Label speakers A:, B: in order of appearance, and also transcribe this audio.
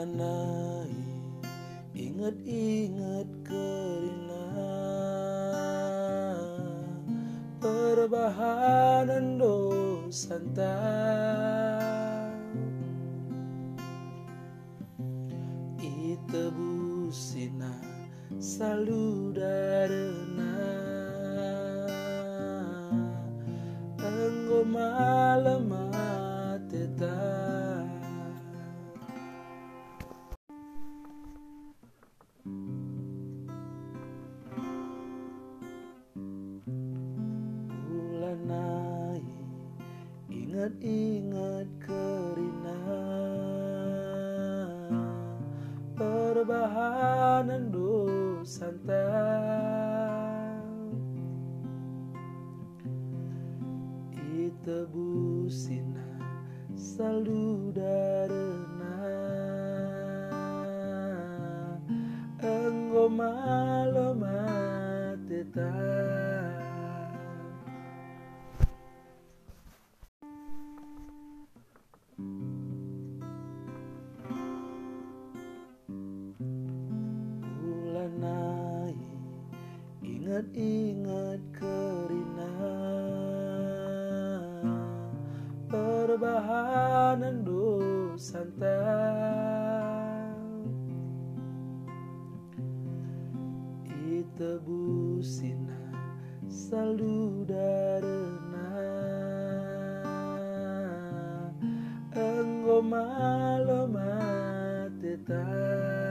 A: dianai Ingat-ingat kerina Perbahanan dosanta Itebusina saludarena Enggo malam mateta Ingat-ingat kerina Perbahanan dosanta Itebusina saludarena Enggo malamat tetap Ingat-ingat kerina Perbahanan dosanta Itebusina saludarena Enggo malamat tetap